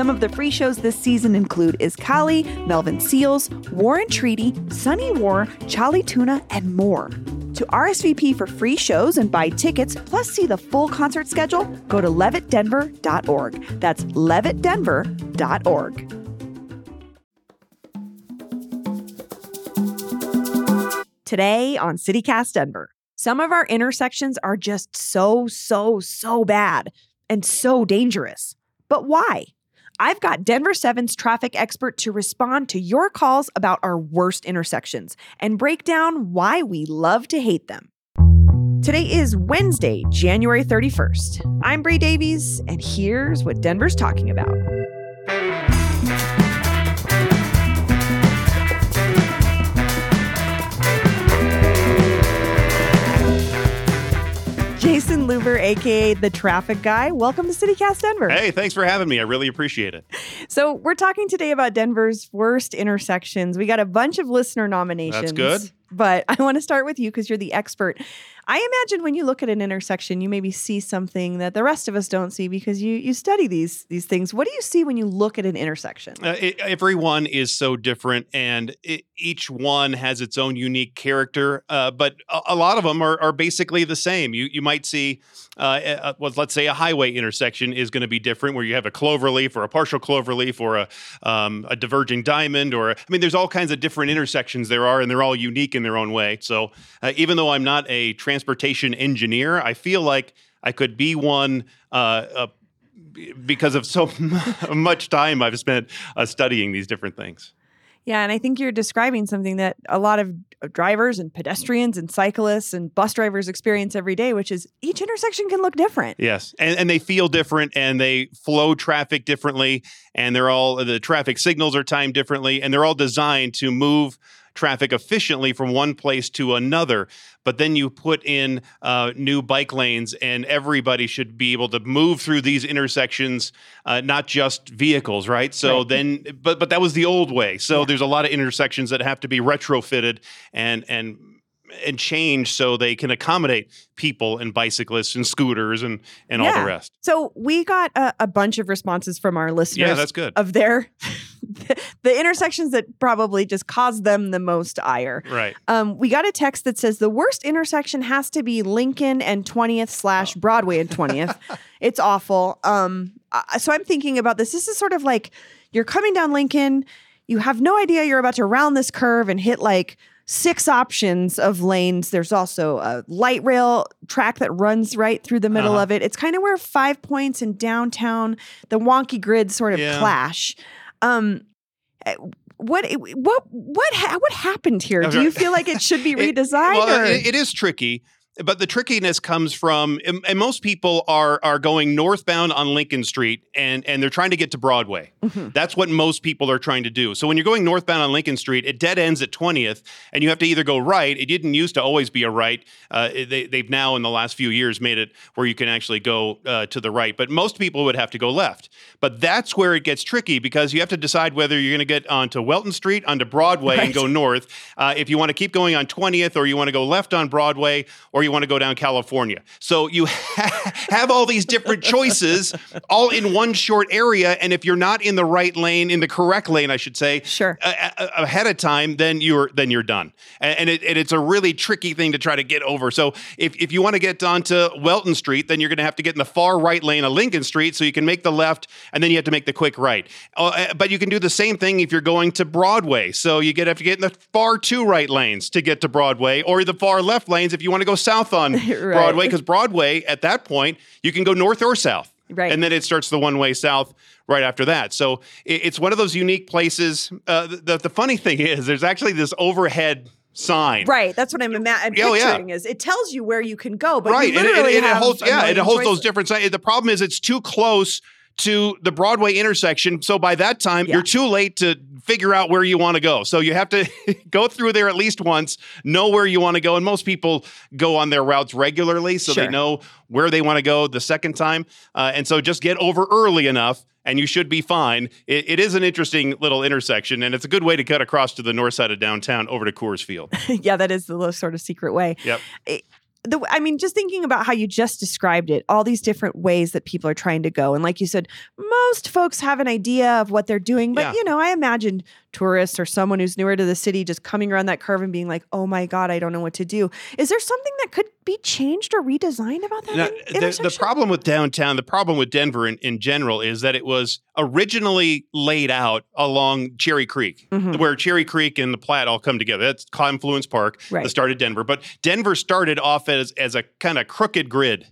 Some of the free shows this season include Iskali, Melvin Seals, War and Treaty, Sunny War, Charlie Tuna, and more. To RSVP for free shows and buy tickets, plus see the full concert schedule, go to levittdenver.org. That's levittdenver.org. Today on CityCast Denver, some of our intersections are just so, so, so bad and so dangerous. But why? I've got Denver 7's traffic expert to respond to your calls about our worst intersections and break down why we love to hate them. Today is Wednesday, January 31st. I'm Bree Davies, and here's what Denver's talking about. Jayson Luber, aka the traffic guy. Welcome to CityCast Denver. Hey, thanks for having me. I really appreciate it. So, we're talking today about Denver's worst intersections. We got a bunch of listener nominations. That's good. But I want to start with you because you're the expert. I imagine when you look at an intersection, you maybe see something that the rest of us don't see because you you study these these things. What do you see when you look at an intersection? Uh, it, everyone is so different, and it, each one has its own unique character. Uh, but a, a, lot of them are, are basically the same. You you might see, uh, a, let's say a highway intersection is going to be different, where you have a cloverleaf or a partial cloverleaf or a um, a diverging diamond, or I mean, there's all kinds of different intersections there are, and they're all unique in their own way. So uh, even though I'm not a transportation engineer, I feel like I could be one uh, uh, because of so much time I've spent uh, studying these different things. Yeah, and I think you're describing something that a lot of drivers and pedestrians and cyclists and bus drivers experience every day, which is each intersection can look different. Yes, and, and they feel different and they flow traffic differently, and they're all the traffic signals are timed differently, and they're all designed to move traffic efficiently from one place to another. But then you put in uh, new bike lanes, and everybody should be able to move through these intersections, uh, not just vehicles, right? So right. then, but but that was the old way. So yeah. there's a lot of intersections that have to be retrofitted and and and change so they can accommodate people and bicyclists and scooters and and yeah. all the rest. So we got a, a, bunch of responses from our listeners. Yeah, that's good. Of their the, intersections that probably just cause them the most ire. Right. Um, we got a text that says the worst intersection has to be Lincoln and 20th slash oh. Broadway and 20th. it's awful. Um, so I'm thinking about this. This is sort of like you're coming down Lincoln. You have no idea you're about to round this curve and hit like six options of lanes. There's also a light rail track that runs right through the middle uh-huh. of it. It's kind of where Five Points and downtown, the wonky grid sort of yeah. clash. Um, eh, what what what what happened here? Do you feel like it should be redesigned? it, well, it, it is tricky but the trickiness comes from and most people are are going northbound on Lincoln Street and and they're trying to get to Broadway. Mm-hmm. That's what most people are trying to do. So when you're going northbound on Lincoln Street, it dead ends at 20th and you have to either go right. It didn't used to always be a right. Uh, they, they've now in the last few years made it where you can actually go uh, to the right. But most people would have to go left. But that's where it gets tricky because you have to decide whether you're going to get onto Welton Street, onto Broadway, right. and go north. Uh, if you want to keep going on 20th, or you want to go left on Broadway, or you want to go down California. So you ha- have all these different choices all in one short area. And if you're not in the right lane, in the correct lane, I should say, sure, a- a- ahead of time, then you're then you're done. And, and, it, and, it's a really tricky thing to try to get over. So if, if you want to get onto Welton Street, then you're going to have to get in the far right lane of Lincoln Street, so you can make the left, and then you have to make the quick right. Uh, but you can do the same thing if you're going to Broadway. So you get have to get in the far two right lanes to get to Broadway, or the far left lanes if you want to go south on right. Broadway, because Broadway at that point you can go north or south. Right. And then it starts the one way south right after that. So it's one of those unique places. Uh, the, the funny thing is, there's actually this overhead sign. Right. That's what I'm, ima- I'm oh, picturing yeah. is it tells you where you can go, but right. and, and, and it holds yeah, it holds choices. those different signs. The problem is it's too close to the Broadway intersection. So by that time, Yeah. you're too late to figure out where you want to go. So you have to go through there at least once, know where you want to go. And most people go on their routes regularly, so they know where they want to go the second time. Uh, and so just get over early enough. And you should be fine. It, it is an interesting little intersection, and it's a good way to cut across to the north side of downtown over to Coors Field. yeah, that is the little sort of secret way. Yep. It- the, I mean, just thinking about how you just described it, all these different ways that people are trying to go. And like you said, most folks have an idea of what they're doing. But, Yeah. you know, I imagined tourists or someone who's newer to the city just coming around that curve and being like, oh my God, I don't know what to do. Is there something that could be changed or redesigned about that Now, in- the, the problem with downtown, the problem with Denver in, in general is that it was originally laid out along Cherry Creek, Mhm. where Cherry Creek and the Platte all come together. That's Confluence Park, Right. the start of Denver. But Denver started off as, as a kind of crooked grid.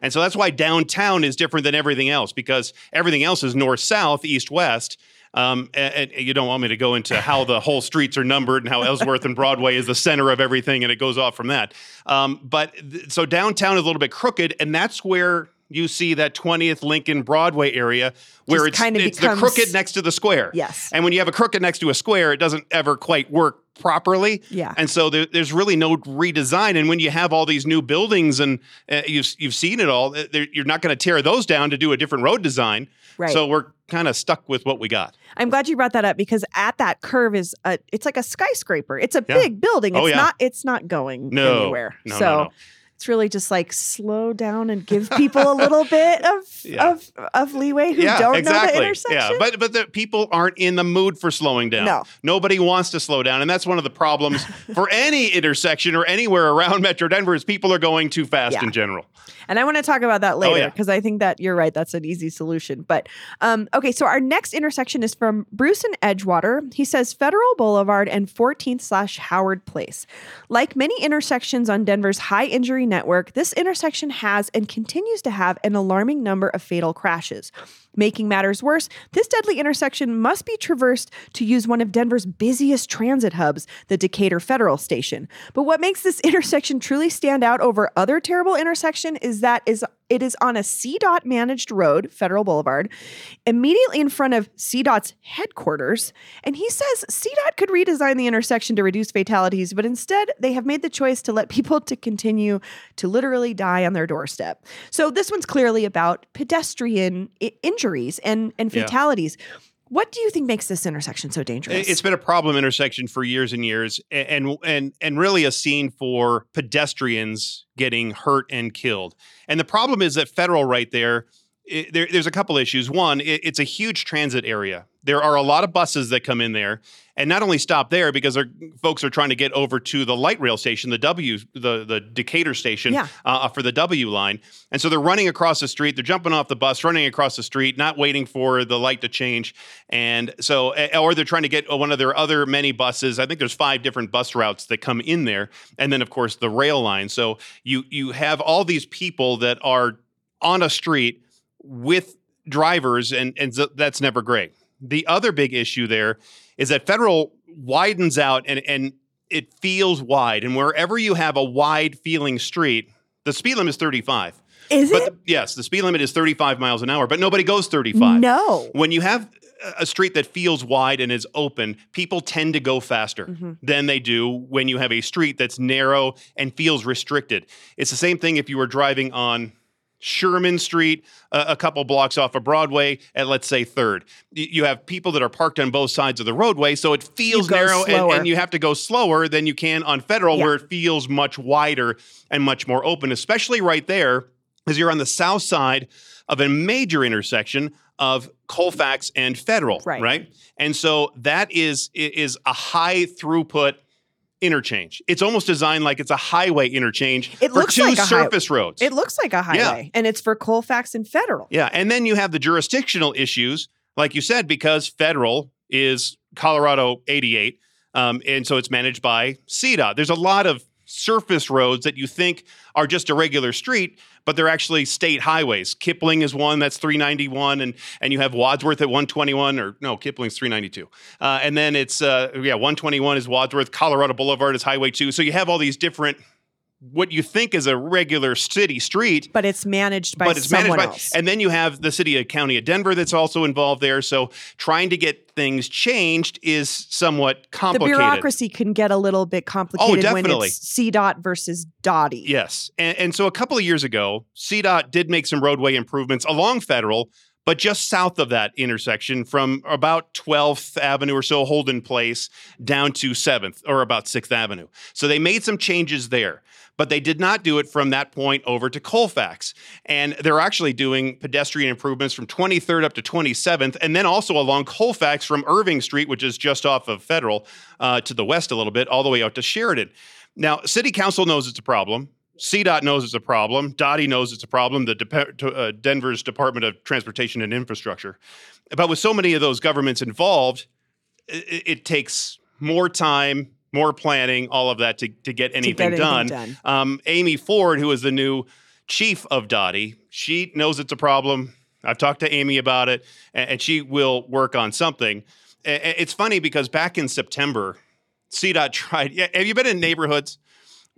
And so that's why downtown is different than everything else because everything else is north south, east west. Um, and, and you don't want me to go into how the whole streets are numbered and how Ellsworth and Broadway is the center of everything, and it goes off from that. Um, but th- so downtown is a little bit crooked, and that's where you see that 20th Lincoln Broadway area where Just it's, kind of it's becomes- the crooked next to the square. Yes. And when you have a crooked next to a square, it doesn't ever quite work properly. Yeah. And so there, there's really no redesign. And when you have all these new buildings and uh, you've you've seen it all, uh, you're not going to tear those down to do a different road design. Right. So we're kind of stuck with what we got. I'm glad you brought that up because at that curve is a, it's like a skyscraper. It's a Yeah. big building. It's Oh, yeah. not it's not going No. anywhere. No, no, so no. It's really just like slow down and give people a little bit of Yeah. of of leeway who yeah, don't exactly. know the intersection. Yeah, but but the people aren't in the mood for slowing down. No. Nobody wants to slow down, and that's one of the problems for any intersection or anywhere around Metro Denver is people are going too fast Yeah. in general. And I want to talk about that later Oh, yeah. because I think that you're right. That's an easy solution. But um, okay, so our next intersection is from Bruce and Edgewater. He says Federal Boulevard and 14th slash Howard Place. Like many intersections on Denver's high injury network, this intersection has and continues to have an alarming number of fatal crashes. Making matters worse, this deadly intersection must be traversed to use one of Denver's busiest transit hubs, the Decatur Federal Station. But what makes this intersection truly stand out over other terrible intersection is that is it is on a CDOT managed road, Federal Boulevard, immediately in front of CDOT's headquarters. And he says CDOT could redesign the intersection to reduce fatalities, but instead they have made the choice to let people to continue to literally die on their doorstep. So this one's clearly about pedestrian I- injuries and, and Yeah. fatalities. What do you think makes this intersection so dangerous? It's been a problem intersection for years and years, and and and really a scene for pedestrians getting hurt and killed. And the problem is that federal right there. i there, there's a couple issues. One, it, it's a huge transit area. There are a lot of buses that come in there, and not only stop there because folks are trying to get over to the light rail station, the W, the the Decatur station, Yeah. uh, for the W line. And so they're running across the street. They're jumping off the bus, running across the street, not waiting for the light to change. And so, eh, or they're trying to get one of their other many buses. I think there's five different bus routes that come in there, and then of course the rail line. So you you have all these people that are on a street with drivers, and and that's never great. The other big issue there is that federal widens out and and it feels wide, and wherever you have a wide feeling street, the speed limit is 35. is But it? the- yes, the speed limit is 35 miles an hour, but nobody goes 35. No. When you have a street that feels wide and is open, people tend to go faster Mhm. than they do when you have a street that's narrow and feels restricted. It's the same thing if you were driving on Sherman Street, a, a couple blocks off of Broadway, at let's say Third. You have people that are parked on both sides of the roadway, so it feels narrow, and, and you have to go slower than you can on Federal, Yeah. where it feels much wider and much more open, especially right there, as you're on the south side of a major intersection of Colfax and Federal, Right. right? And so that is is a high throughput interchange. It's almost designed like it's a highway interchange It for looks two like a hi- surface roads. It looks like a highway, and it's for Colfax and Federal. yeah, and then you have the jurisdictional issues, like you said, because Federal is Colorado 88, um, and so it's managed by CDOT. There's a lot of surface roads that you think are just a regular street, but they're actually state highways. Kipling is one that's 391, and and you have Wadsworth at 121, or no, Kipling's 392, uh, and then it's uh, yeah 121 is Wadsworth. Colorado Boulevard is Highway 2. So you have all these different what you think is a regular city street. But it's managed by but it's managed someone by, else. and then you have the city of county of Denver that's also involved there. So trying to get things changed is somewhat complicated. the bureaucracy can get a little bit oh, complicated when definitely. it's CDOT versus DOTI. Yes. And, and so a couple of years ago, CDOT did make some roadway improvements along Federal, but just south of that intersection from about 12th Avenue or so, Holden Place, down to 7th or about 6th Avenue. So they made some changes there, but they did not do it from that point over to Colfax. And they're actually doing pedestrian improvements from 23rd up to 27th, and then also along Colfax from Irving Street, which is just off of Federal, uh, to the west a little bit, all the way out to Sheridan. Now, City Council knows it's a problem. CDOT knows it's a problem. DOTI knows it's a problem. The to, uh, Denver's Department of Transportation and Infrastructure. But with so many of those governments involved, it, it takes more time, more planning, all of that to, to get anything, anything done. done. Um, Amy Ford, who is the new chief of DOTI, she knows it's a problem. I've talked to Amy about it, and, and she will work on something. It's funny because back in September, CDOT tried. Yeah, have you been in neighborhoods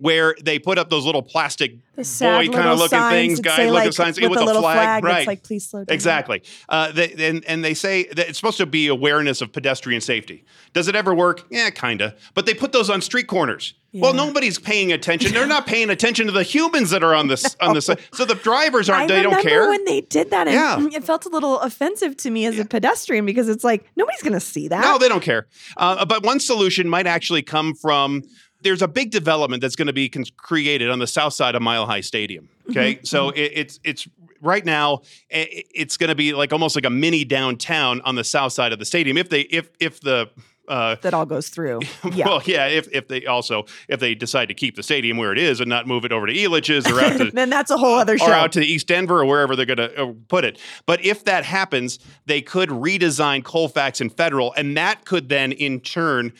where they put up those little plastic boy kind of looking things, guy looking like, signs with, with, a little flag, that's right? like please slow down. Exactly. Uh, they, and, and they say that it's supposed to be awareness of pedestrian safety. Does it ever work? Yeah, kind of. But they put those on street corners. Well, nobody's paying attention. They're not paying attention to the humans that are on this on the side. So the drivers aren't. I they don't care. when they did that, Yeah. it felt a little offensive to me as a pedestrian because it's like nobody's going to see that. No, they don't care. Uh, but one solution might actually come from there's a big development that's going to be con- created on the south side of Mile High Stadium. Okay, Mm-hmm. so it, it's it's right now i- it's going to be like almost like a mini downtown on the south side of the stadium. If they if if the uh, that all goes through. Yeah. well, yeah. If, if they also if they decide to keep the stadium where it is and not move it over to Elitch's or out to then that's a whole other show. or out to East Denver or wherever they're going to uh, put it. But if that happens, they could redesign Colfax and Federal, and that could then in turn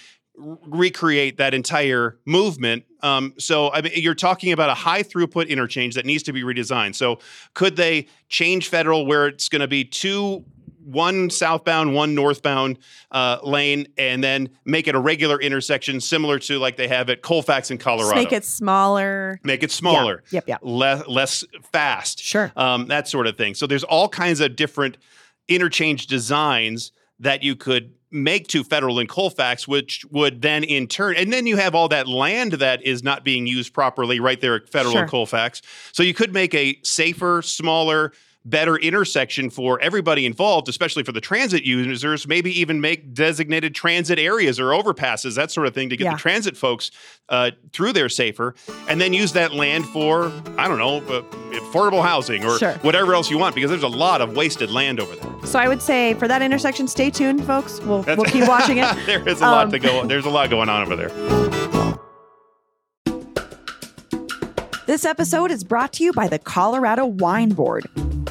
recreate that entire movement. Um, so I mean, you're talking about a high throughput interchange that needs to be redesigned. So could they change Federal where it's going to be two? One southbound, one northbound uh, lane, and then make it a regular intersection similar to like they have at Colfax in Just Colorado. make it smaller. Make it smaller Yep, yep. less less fast. Sure. Um, that sort of thing. So there's all kinds of different interchange designs that you could make to federal and Colfax, which would then in turn, and then you have all that land that is not being used properly right there at federal Sure. and Colfax. So you could make a safer, smaller, better intersection for everybody involved, especially for the transit users. Maybe even make designated transit areas or overpasses, that sort of thing, to get Yeah. the transit folks uh, through there safer, and then use that land for I don't know, uh, affordable housing or Sure. whatever else you want, because there's a lot of wasted land over there. So I would say for that intersection, stay tuned, folks. We'll we'll keep watching it. there is a lot Um, to go. There's a lot going on over there. This episode is brought to you by the Colorado Wine Board.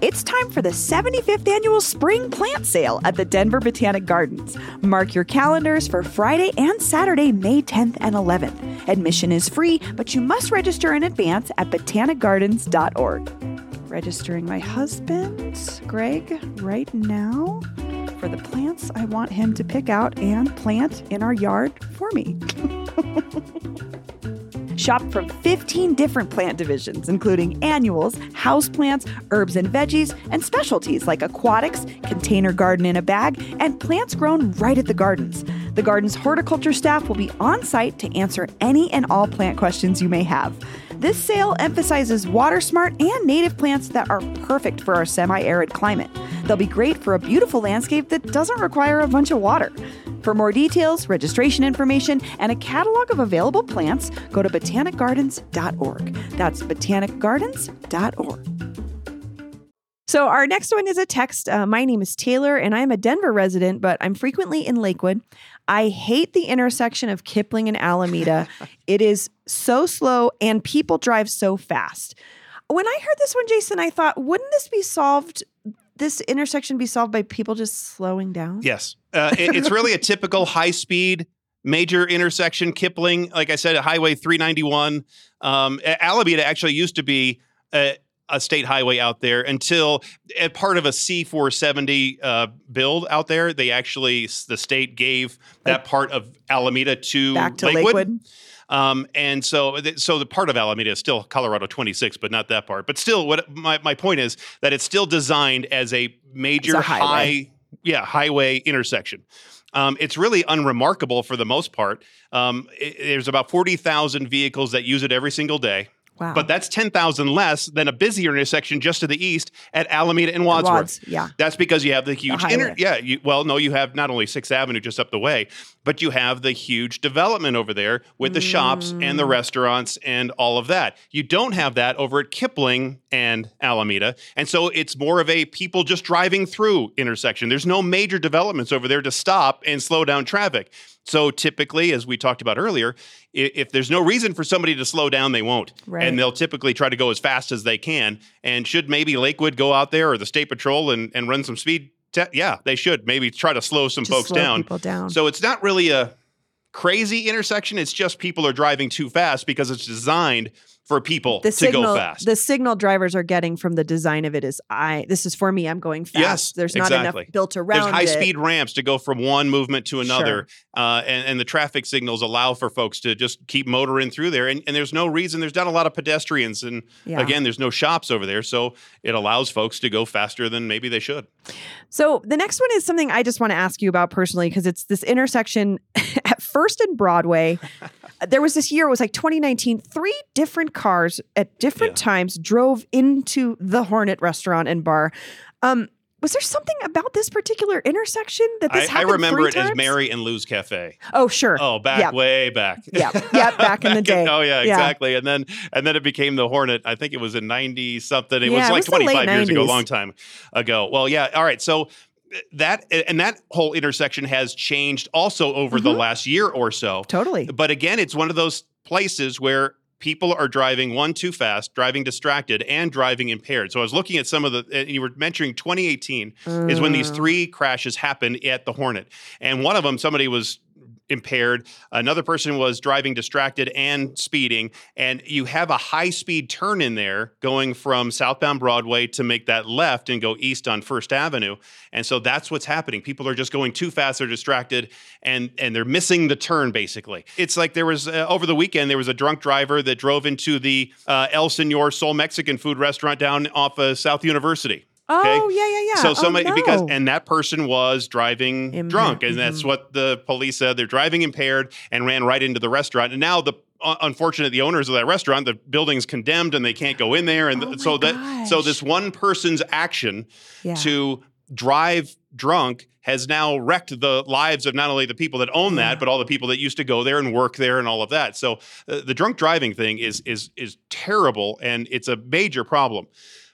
It's time for the 75th annual spring plant sale at the Denver Botanic Gardens. Mark your calendars for Friday and Saturday, May 10th and 11th. Admission is free, but you must register in advance at botanicgardens.org. Registering my husband, Greg, right now for the plants I want him to pick out and plant in our yard for me. Shop from 15 different plant divisions, including annuals, houseplants, herbs and veggies, and specialties like aquatics, container garden in a bag, and plants grown right at the gardens. The garden's horticulture staff will be on site to answer any and all plant questions you may have. This sale emphasizes water smart and native plants that are perfect for our semi arid climate. They'll be great for a beautiful landscape that doesn't require a bunch of water. For more details, registration information, and a catalog of available plants, go to botanicgardens.org. That's botanicgardens.org. So, our next one is a text. Uh, my name is Taylor, and I'm a Denver resident, but I'm frequently in Lakewood. I hate the intersection of Kipling and Alameda. it is so slow, and people drive so fast. When I heard this one, Jayson, I thought, wouldn't this be solved? This intersection be solved by people just slowing down? Yes. Uh, it, it's really a typical high speed major intersection. Kipling, like I said, at Highway 391. Um, Alameda actually used to be. Uh, a state highway out there until at part of a C470 uh, build out there, they actually the state gave that part of Alameda to, Back to Lakewood. Lakewood. Um, and so, so the part of Alameda is still Colorado 26, but not that part. But still, what my, my point is that it's still designed as a major As a highway. high, yeah, highway intersection. Um, it's really unremarkable for the most part. Um, it- there's about 40,000 vehicles that use it every single day. Wow. But that's 10,000 less than a busier intersection just to the east at Alameda and Wadsworth. Wads, yeah. That's because you have the huge highway. inter- yeah, you, well no, you have not only 6th Avenue just up the way, but you have the huge development over there with the shops and the Mm. restaurants and all of that. You don't have that over at Kipling and Alameda. And so it's more of a people just driving through intersection. There's no major developments over there to stop and slow down traffic. So typically, as we talked about earlier, i- if there's no reason for somebody to slow down, they won't. Right. And they'll typically try to go as fast as they can. And should maybe Lakewood go out there or the State Patrol and, and run some speed? Te- yeah, they should maybe try to slow some Just folks slow down. people down. So it's not really a crazy intersection. It's just people are driving too fast because it's designed for people the to signal, go fast. the signal drivers are getting from the design of it is I. This is for me. I'm going fast. Yes, There's not exactly. enough built around it. There's high it. speed ramps to go from one movement to another, uh, and, and the traffic signals allow for folks to just keep motoring through there. And, and there's no reason. There's not a lot of pedestrians, and Yeah. again, there's no shops over there, so it allows folks to go faster than maybe they should. So the next one is something I just want to ask you about personally because it's this intersection First in Broadway. there was this year, it was like 2019, three different cars at different Yeah. times drove into the Hornet restaurant and bar. Um, was there something about this particular intersection that this happened I, I remember it as? Mary and Lou's Cafe. Oh, sure. Oh, back Yeah. way back. Yeah. Yeah, back in the day. oh yeah, Yeah. exactly. And then and then it became the Hornet. I think it was in ninety something. It Yeah, was like twenty five years ago, a long time ago. Well, yeah. All right. So that and that whole intersection has changed also over the Mhm. last year or so. Totally. But again, it's one of those places where people are driving one too fast, driving distracted, and driving impaired. So I was looking at some of the. And you were mentioning 2018 is when these Mm. three crashes happened at the Hornet, and one of them somebody was impaired. Another person was driving distracted and speeding and you have a high speed turn in there going from southbound broadway to make that left and go east on first avenue and so that's what's happening. People are just going too fast they're distracted and and they're missing the turn basically. It's like there was uh, over the weekend there was a drunk driver that drove into the uh, el senor Sol mexican food restaurant down off of south university Oh, yeah, yeah, yeah. so Oh, somebody because and that person was driving Impaired. drunk, and that's Mhm. what the police said. They're driving impaired and ran right into the restaurant. And now the uh, unfortunate the owners of that restaurant, the building's condemned and they can't go in there. And Oh th- so that so this one person's action Yeah. to drive drunk has now wrecked the lives of not only the people that own Yeah. that, but all the people that used to go there and work there and all of that. So uh, the drunk driving thing is is is terrible and it's a major problem.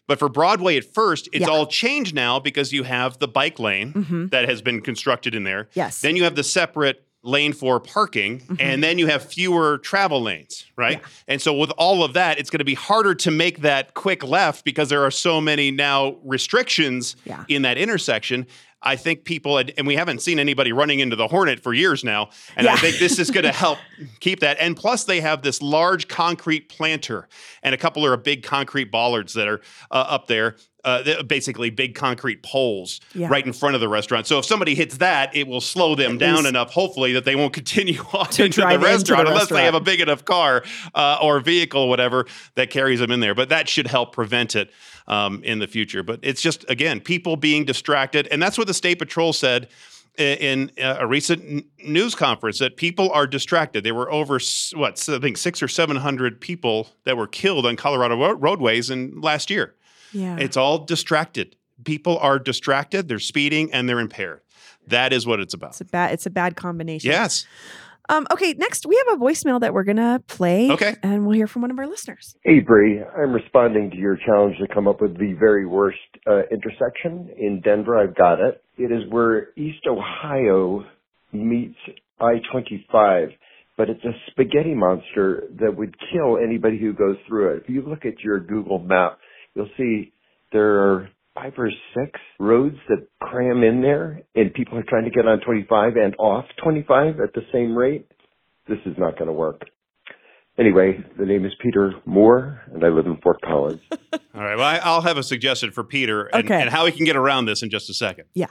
But for Broadway at first, it's Yeah. all changed now because you have the bike lane Mhm. that has been constructed in there. Yes. Then you have the separate lane for parking, Mhm. and then you have fewer travel lanes, right? Yeah. And so with all of that, it's going to be harder to make that quick left because there are so many now restrictions Yeah. in that intersection. I think people, had, and we haven't seen anybody running into the Hornet for years now. And I think this is going to help keep that. And plus, they have this large concrete planter, and a couple of big concrete bollards that are uh, up there. Uh, basically big concrete poles Yeah. right in front of the restaurant. So if somebody hits that, it will slow them At down enough, hopefully, that they won't continue on To into the drive into the restaurant unless they have a big enough car uh, or vehicle, or whatever, that carries them in there. But that should help prevent it um, in the future. But it's just, again, people being distracted. And that's what the State Patrol said in a recent news conference that people are distracted. There were over, what, I think six or 700 people that were killed on Colorado ro- roadways in last year. yeah. It's all distracted. People are distracted, they're speeding, and they're impaired. That is what it's about. It's a bad it's a bad combination. Yes. Um, okay, next we have a voicemail that we're gonna play. Okay. And we'll hear from one of our listeners. Hey, Bree. I'm responding to your challenge to come up with the very worst uh, intersection in Denver. I've got it. It is where East Ohio meets I-25, but it's a spaghetti monster that would kill anybody who goes through it. If you look at your Google map, you'll see there are five or six roads that cram in there and people are trying to get on 25 and off 25 at the same rate. This is not going to work. Anyway, the name is Peter Moore and I live in Fort Collins. All right. Well, I, I'll have a suggestion for Peter and, Okay. and how he can get around this in just a second. Yeah.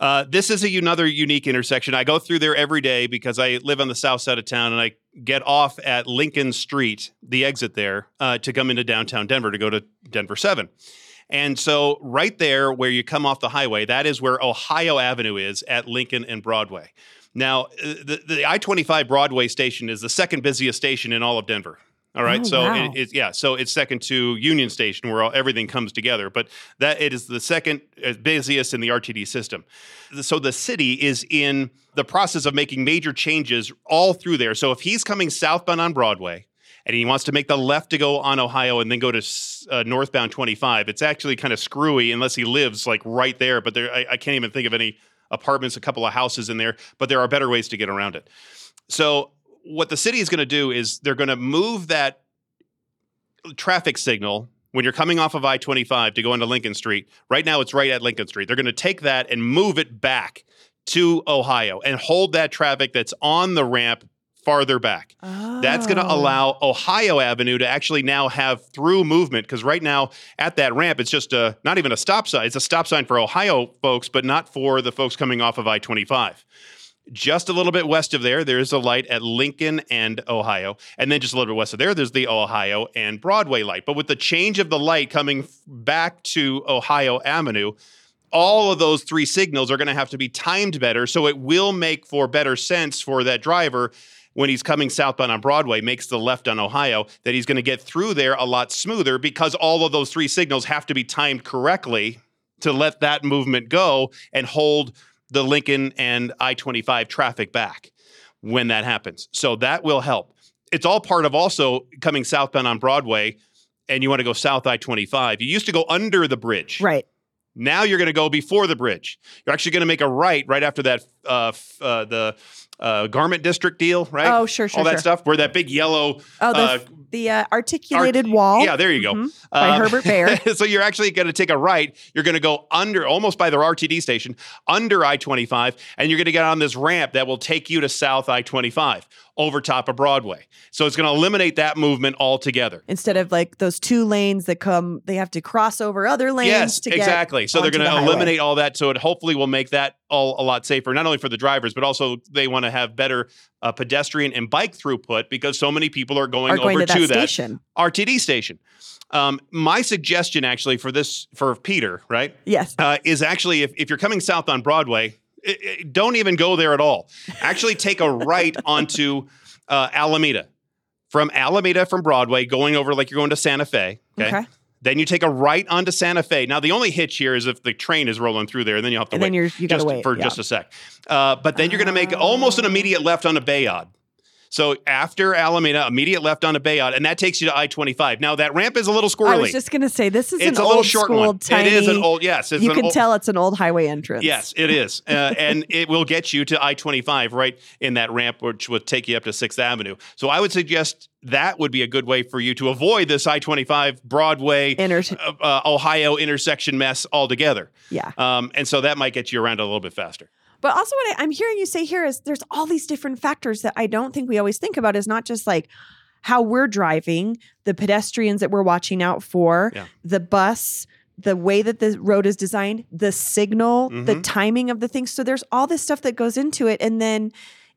Uh, this is a, another unique intersection. I go through there every day because I live on the south side of town and I get off at Lincoln Street, the exit there, uh, to come into downtown Denver to go to Denver 7. And so, right there where you come off the highway, that is where Ohio Avenue is at Lincoln and Broadway. Now, uh, the, the I 25 Broadway station is the second busiest station in all of Denver. All right. Oh, so, wow. it, it's yeah. So, it's second to Union Station where all, everything comes together. But that it is the second uh, busiest in the RTD system. So, the city is in the process of making major changes all through there. So, if he's coming southbound on Broadway, and he wants to make the left to go on Ohio and then go to uh, northbound 25. It's actually kind of screwy unless he lives like right there. But there, I, I can't even think of any apartments, a couple of houses in there. But there are better ways to get around it. So what the city is going to do is they're going to move that traffic signal when you're coming off of I-25 to go into Lincoln Street. Right now, it's right at Lincoln Street. They're going to take that and move it back to Ohio and hold that traffic that's on the ramp farther back. That's going to Oh. allow Ohio Avenue to actually now have through movement because right now at that ramp, it's just a not even a stop sign. It's a stop sign for Ohio folks, but not for the folks coming off of I 25. Just a little bit west of there, there is a light at Lincoln and Ohio. And then just a little bit west of there, there's the Ohio and Broadway light. But with the change of the light coming f- back to Ohio Avenue, all of those three signals are going to have to be timed better. So it will make for better sense for that driver when he's coming southbound on Broadway, makes the left on Ohio, that he's going to get through there a lot smoother because all of those three signals have to be timed correctly to let that movement go and hold the Lincoln and I 25 traffic back when that happens. So that will help. It's all part of also coming southbound on Broadway and you want to go south I 25. You used to go under the bridge. Right. Now you're going to go before the bridge. You're actually going to make a right right after that, uh, f- uh, the uh, garment district deal, right? Oh, sure, sure, All that sure. stuff where that big yellow. Oh, the, uh, the uh, articulated art- wall. Yeah, there you go. Mhm. By Herbert Bayer. so you're actually going to take a right. You're going to go under, almost by the RTD station, under I 25, and you're going to get on this ramp that will take you to South I 25 over top of Broadway. So it's going to eliminate that movement altogether. Instead of like those two lanes that come, they have to cross over other lanes Yes, to get exactly. So they're going the to highway. eliminate all that. So it hopefully will make that all a lot safer, not only for the drivers, but also they want to have better uh, pedestrian and bike throughput because so many people are going, Are going over to that that station. RTD station. Um, my suggestion, actually, for this for Peter, right, Yes. uh, is actually if, if you're coming south on Broadway, i i don't even go there at all. Actually, take a right onto uh, Alameda. From Alameda, from Broadway, going over like you're going to Santa Fe. Okay. Then you take a right onto Santa Fe. Now, the only hitch here is if the train is rolling through there, and then you have to And wait. then you're- you gotta just wait, for yeah. just a sec. Uh, but then you're going to make almost an immediate left onto Bayaud. So after Alameda, immediate left onto Bayaud, and that takes you to I twenty five. Now that ramp is a little squirrely. I was just going to say, this is it's an a little old short school, one. tiny. It is an old yes. It's you can old- tell it's an old highway entrance. Yes, it is, uh, and it will get you to I twenty five right in that ramp, which would take you up to Sixth Avenue. So I would suggest that would be a good way for you to avoid this I twenty five Broadway Inter- uh, uh, Ohio intersection mess altogether. Yeah. Um, and so that might get you around a little bit faster. But also, what I, I'm hearing you say here is there's all these different factors that I don't think we always think about. Is not just like how we're driving, the pedestrians that we're watching out for, Yeah. the bus, the way that the road is designed, the signal, the Mhm. timing of the things. So there's all this stuff that goes into it, and then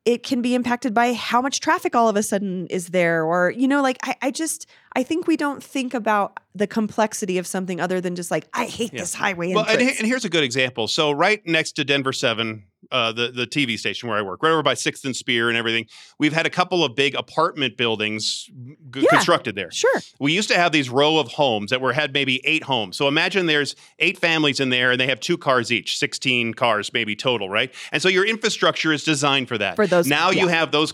it can be impacted by how much traffic all of a sudden is there, or you know, like I, I just I think we don't think about the complexity of something other than just like I hate Yeah. this highway Well, and, and here's a good example. So right next to Denver Seven, uh, the the TV station where I work, right over by Sixth and Speer and everything. We've had a couple of big apartment buildings g- Yeah. constructed there. Sure. We used to have these row of homes that were had maybe eight homes. So imagine there's eight families in there and they have two cars each, 16 cars maybe total, right? And so your infrastructure is designed for that. For those- now you have those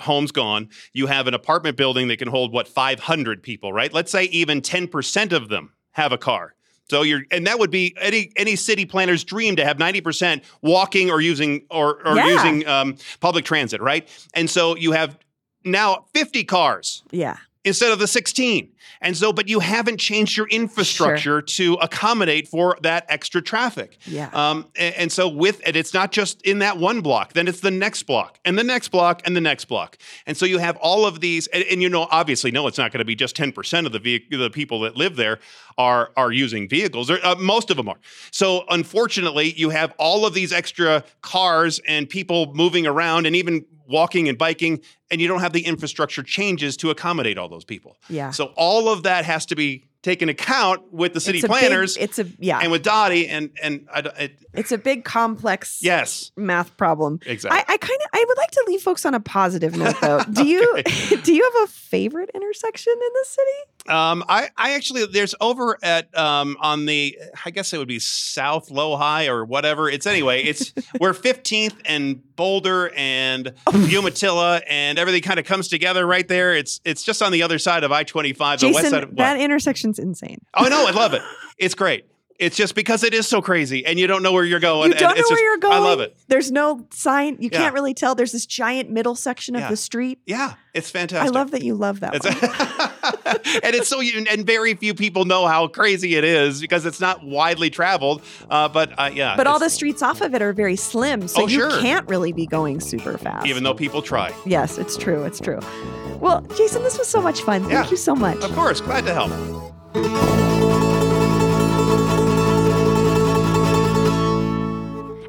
homes gone. You have an apartment building that can hold what 500 people, right? Let's say even 10% of them have a car. So you're, and that would be any any city planner's dream to have ninety percent walking or using or or Yeah. using um, public transit, right? And so you have now fifty cars Yeah. instead of the 16. And so, but you haven't changed your infrastructure to accommodate for that extra traffic. Yeah. Um, and, and so with it, it's not just in that one block, then it's the next block and the next block and the next block. And so you have all of these, and, and you know, obviously, no, it's not going to be just 10% of the vehic- the people that live there are, are using vehicles. Or, uh, most of them are. So unfortunately, you have all of these extra cars and people moving around and even walking and biking, and you don't have the infrastructure changes to accommodate all those people. Yeah. So all of that has to be taken account with the city It's a big- planners it's a yeah. and with DOTI and and I, it, it's a big complex yes, math problem. exactly. I, I kind of I would like to leave folks on a positive note though. Do you do you have a favorite intersection in the city? Um, I, I actually there's over at um on the I guess it would be South LoHi or whatever. It's anyway, it's where 15th and Boulder and oh. Umatilla and everything kind of comes together right there. It's it's just on the other side of I-25, the west side of what? that intersection's insane. Oh no, I love it. It's great. It's just because it is so crazy and you don't know where you're going. you don't and know it's where just- you're going. I love it. There's no sign. You Yeah. can't really tell. There's this giant middle section of Yeah. the street. Yeah, it's fantastic. I love that you love that. and it's so and very few people know how crazy it is because it's not widely traveled. Uh, but uh, yeah, But all the streets off of it are very slim, so Oh, you sure. can't really be going super fast. even though people try. yes, it's true. It's true. Well, Jayson, this was so much fun. Thank Yeah. you so much. Of course, glad to help.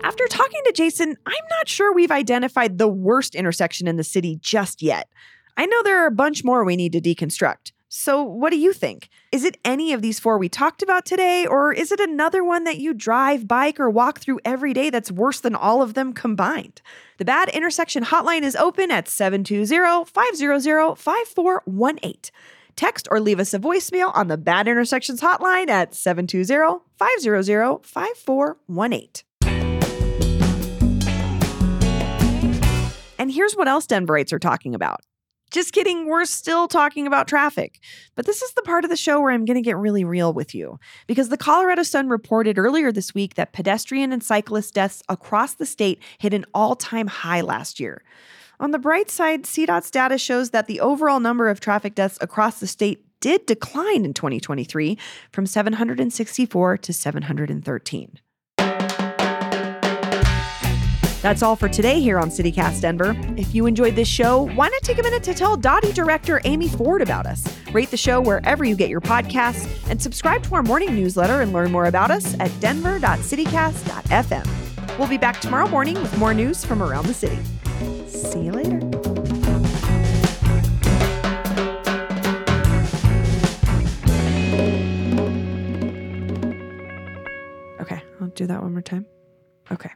After talking to Jayson, I'm not sure we've identified the worst intersection in the city just yet. I know there are a bunch more we need to deconstruct. So, what do you think? Is it any of these four we talked about today, or is it another one that you drive, bike, or walk through every day that's worse than all of them combined? The Bad Intersection Hotline is open at 720 500 5418. Text or leave us a voicemail on the Bad Intersections Hotline at 720 500 5418. And here's what else Denverites are talking about. Just kidding, we're still talking about traffic. But this is the part of the show where I'm going to get really real with you. Because the Colorado Sun reported earlier this week that pedestrian and cyclist deaths across the state hit an all time high last year. On the bright side, CDOT's data shows that the overall number of traffic deaths across the state did decline in 2023 from 764 to 713. That's all for today here on CityCast Denver. If you enjoyed this show, why not take a minute to tell DOTI director Amy Ford about us? Rate the show wherever you get your podcasts and subscribe to our morning newsletter and learn more about us at denver.citycast.fm. We'll be back tomorrow morning with more news from around the city. See you later. Okay, I'll do that one more time. Okay.